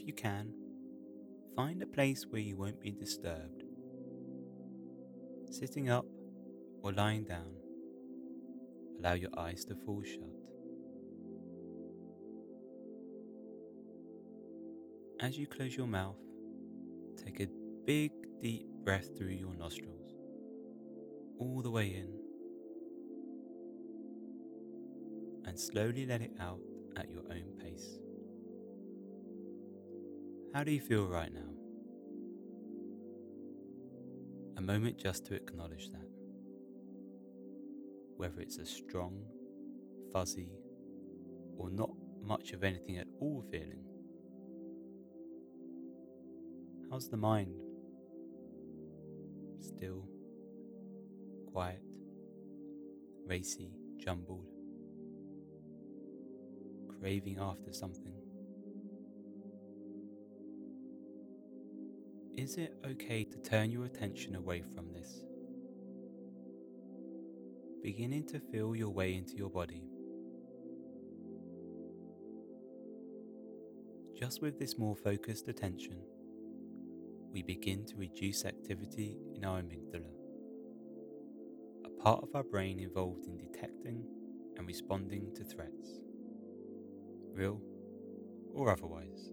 If you can, find a place where you won't be disturbed. Sitting up or lying down, allow your eyes to fall shut. As you close your mouth, take a big deep breath through your nostrils, all the way in, and slowly let it out at your own pace. How do you feel right now? A moment just to acknowledge that. Whether it's a strong, fuzzy, or not much of anything at all feeling. How's the mind? Still, quiet, racy, jumbled, craving after something. Is it okay to turn your attention away from this? Beginning to feel your way into your body. Just with this more focused attention, we begin to reduce activity in our amygdala, a part of our brain involved in detecting and responding to threats, real or otherwise.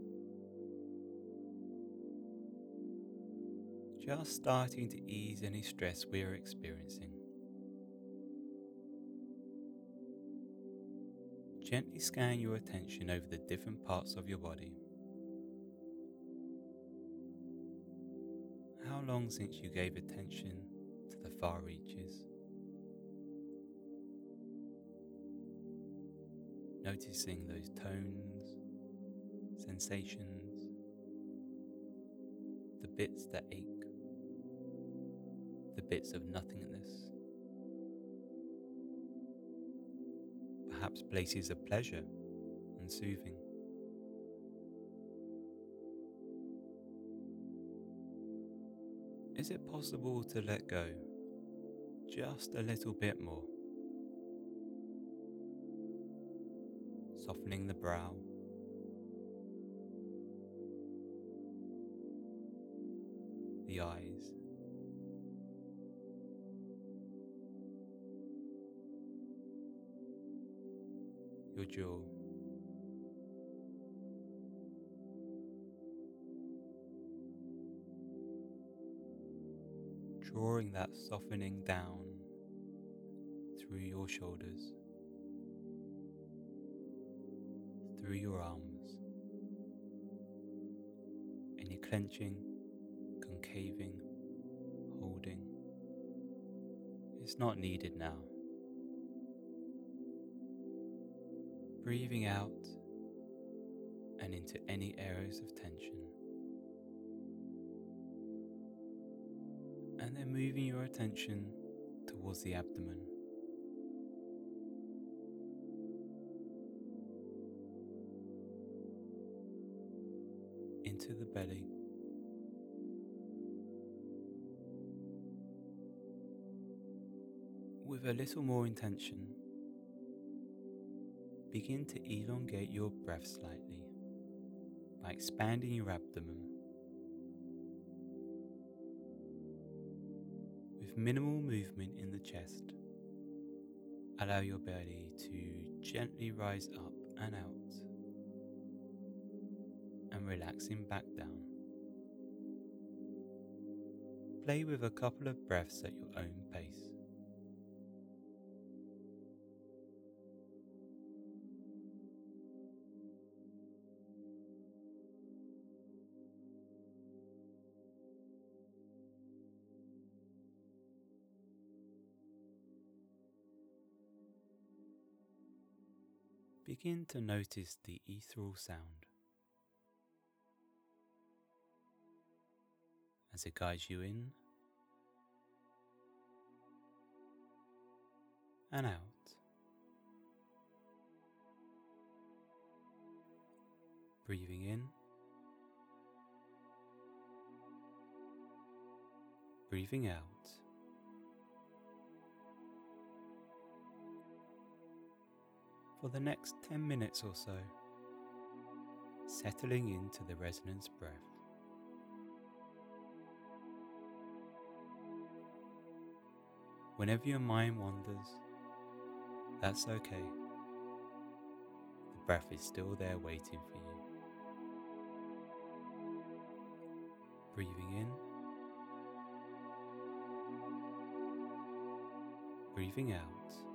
Just starting to ease any stress we are experiencing. Gently scan your attention over the different parts of your body. How long since you gave attention to the far reaches? Noticing those tones, sensations, the bits that ache, bits of nothingness. Perhaps places of pleasure and soothing. Is it possible to let go just a little bit more? Softening the brow. Drawing that softening down through your shoulders, through your arms, any clenching, concaving, holding. It's not needed now. Breathing out and into any areas of tension. and then moving your attention towards the abdomen. Into the belly. With a little more intention, begin to elongate your breath slightly by expanding your abdomen With minimal movement in the chest. Allow your belly to gently rise up and out and relaxing back down. Play with a couple of breaths at your own pace. Begin to notice the ethereal sound as it guides you in and out. Breathing in, breathing out. For the next 10 minutes or so. settling into the resonance breath. Whenever your mind wanders, that's okay. The breath is still there waiting for you. Breathing in, breathing out.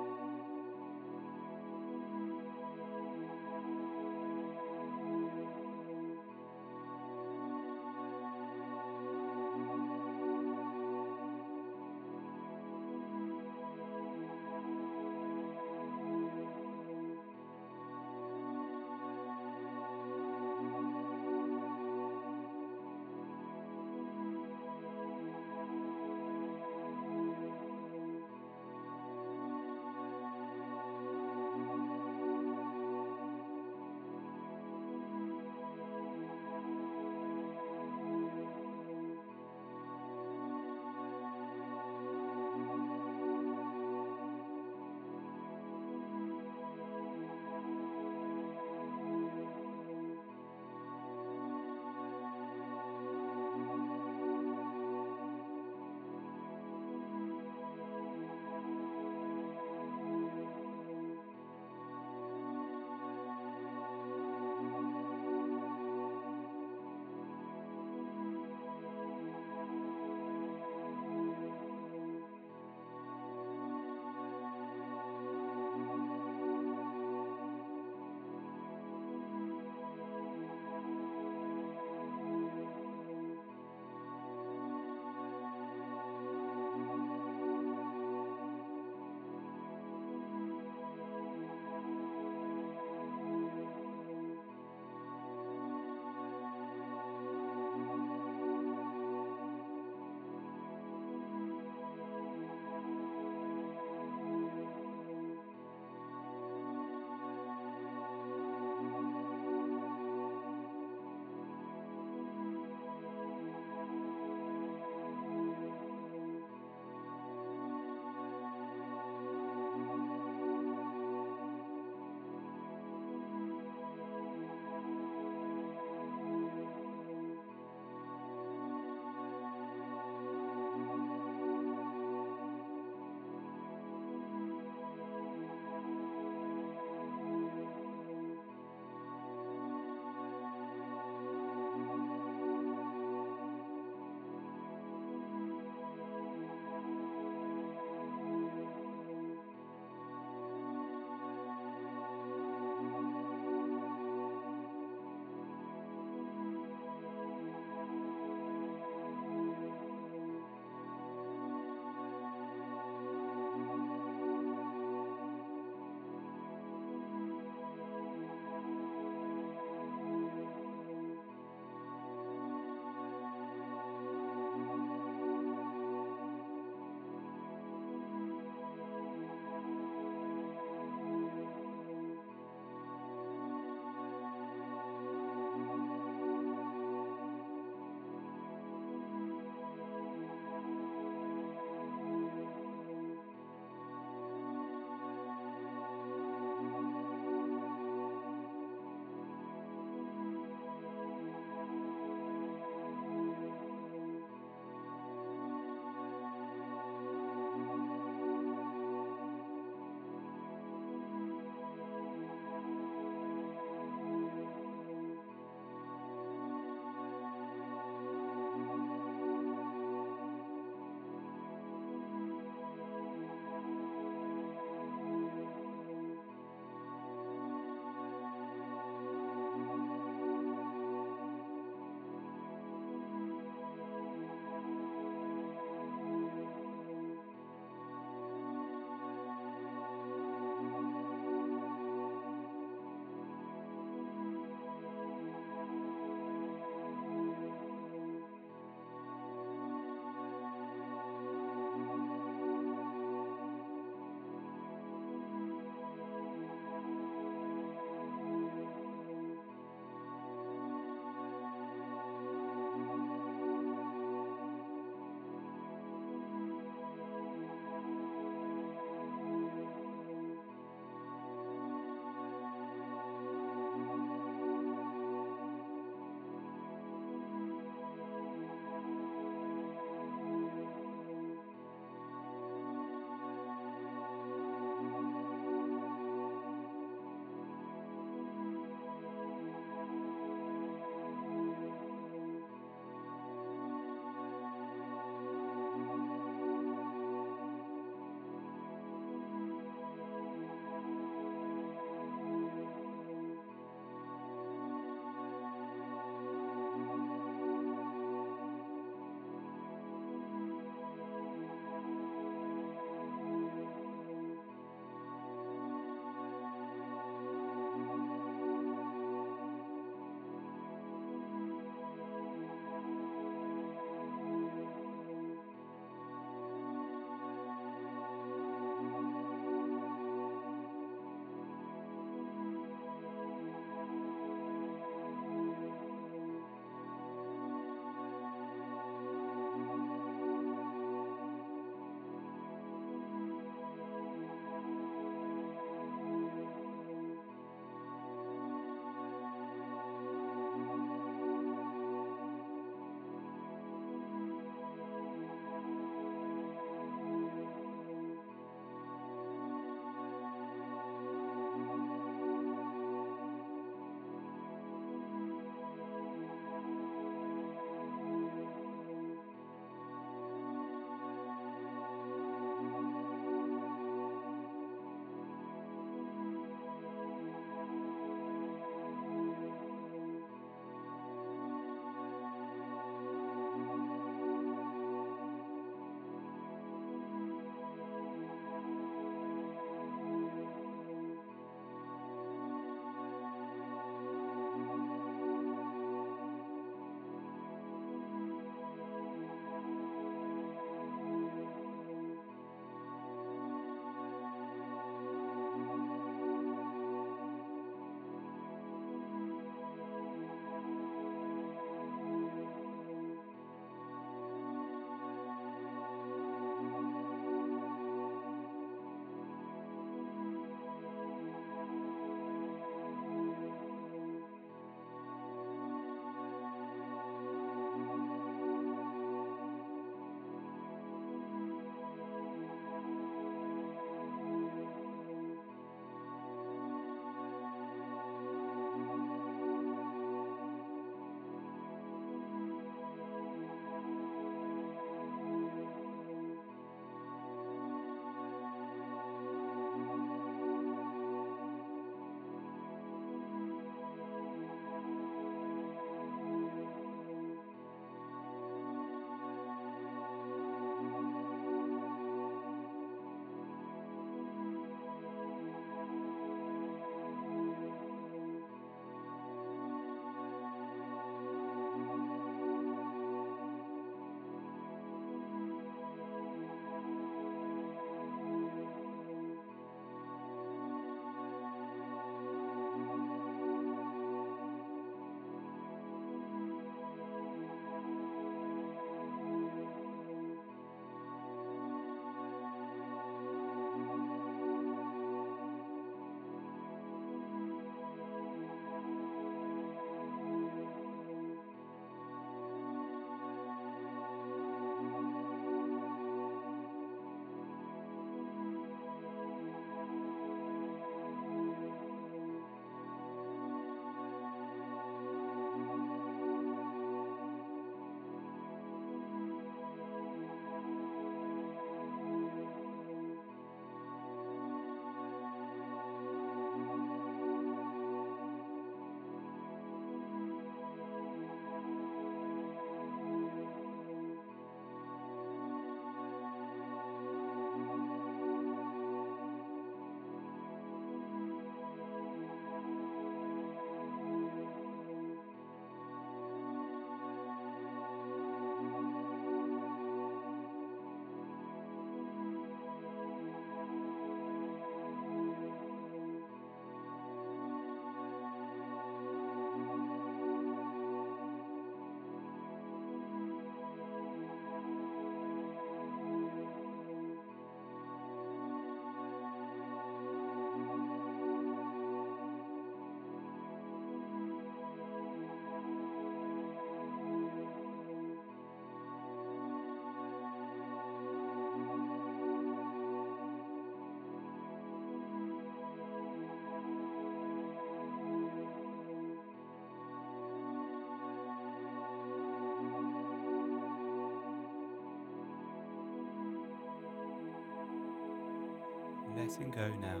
Letting go now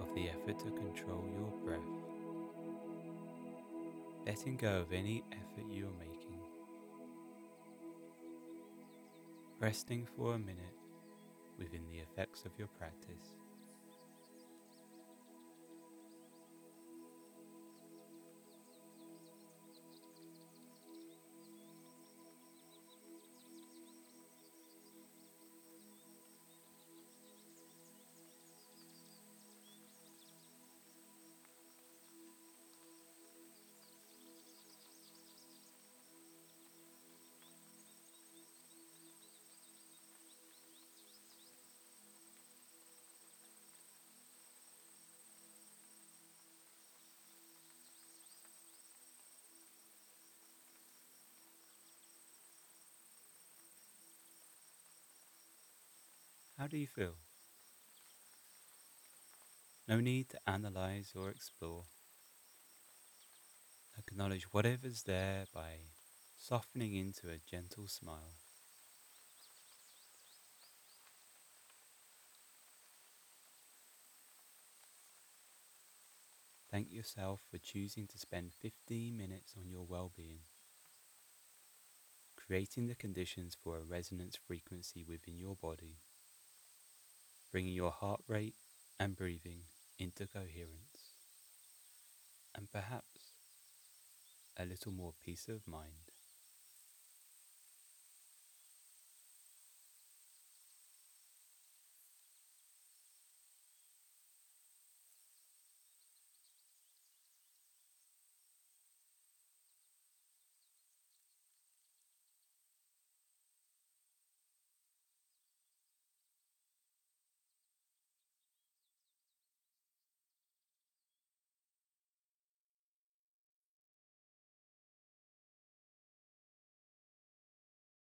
of the effort to control your breath, letting go of any effort you are making, resting for a minute within the effects of your practice. How do you feel? No need to analyze or explore. Acknowledge whatever's there by softening into a gentle smile. Thank yourself for choosing to spend 15 minutes on your well being, creating the conditions for a resonance frequency within your body bringing your heart rate and breathing into coherence, and perhaps a little more peace of mind.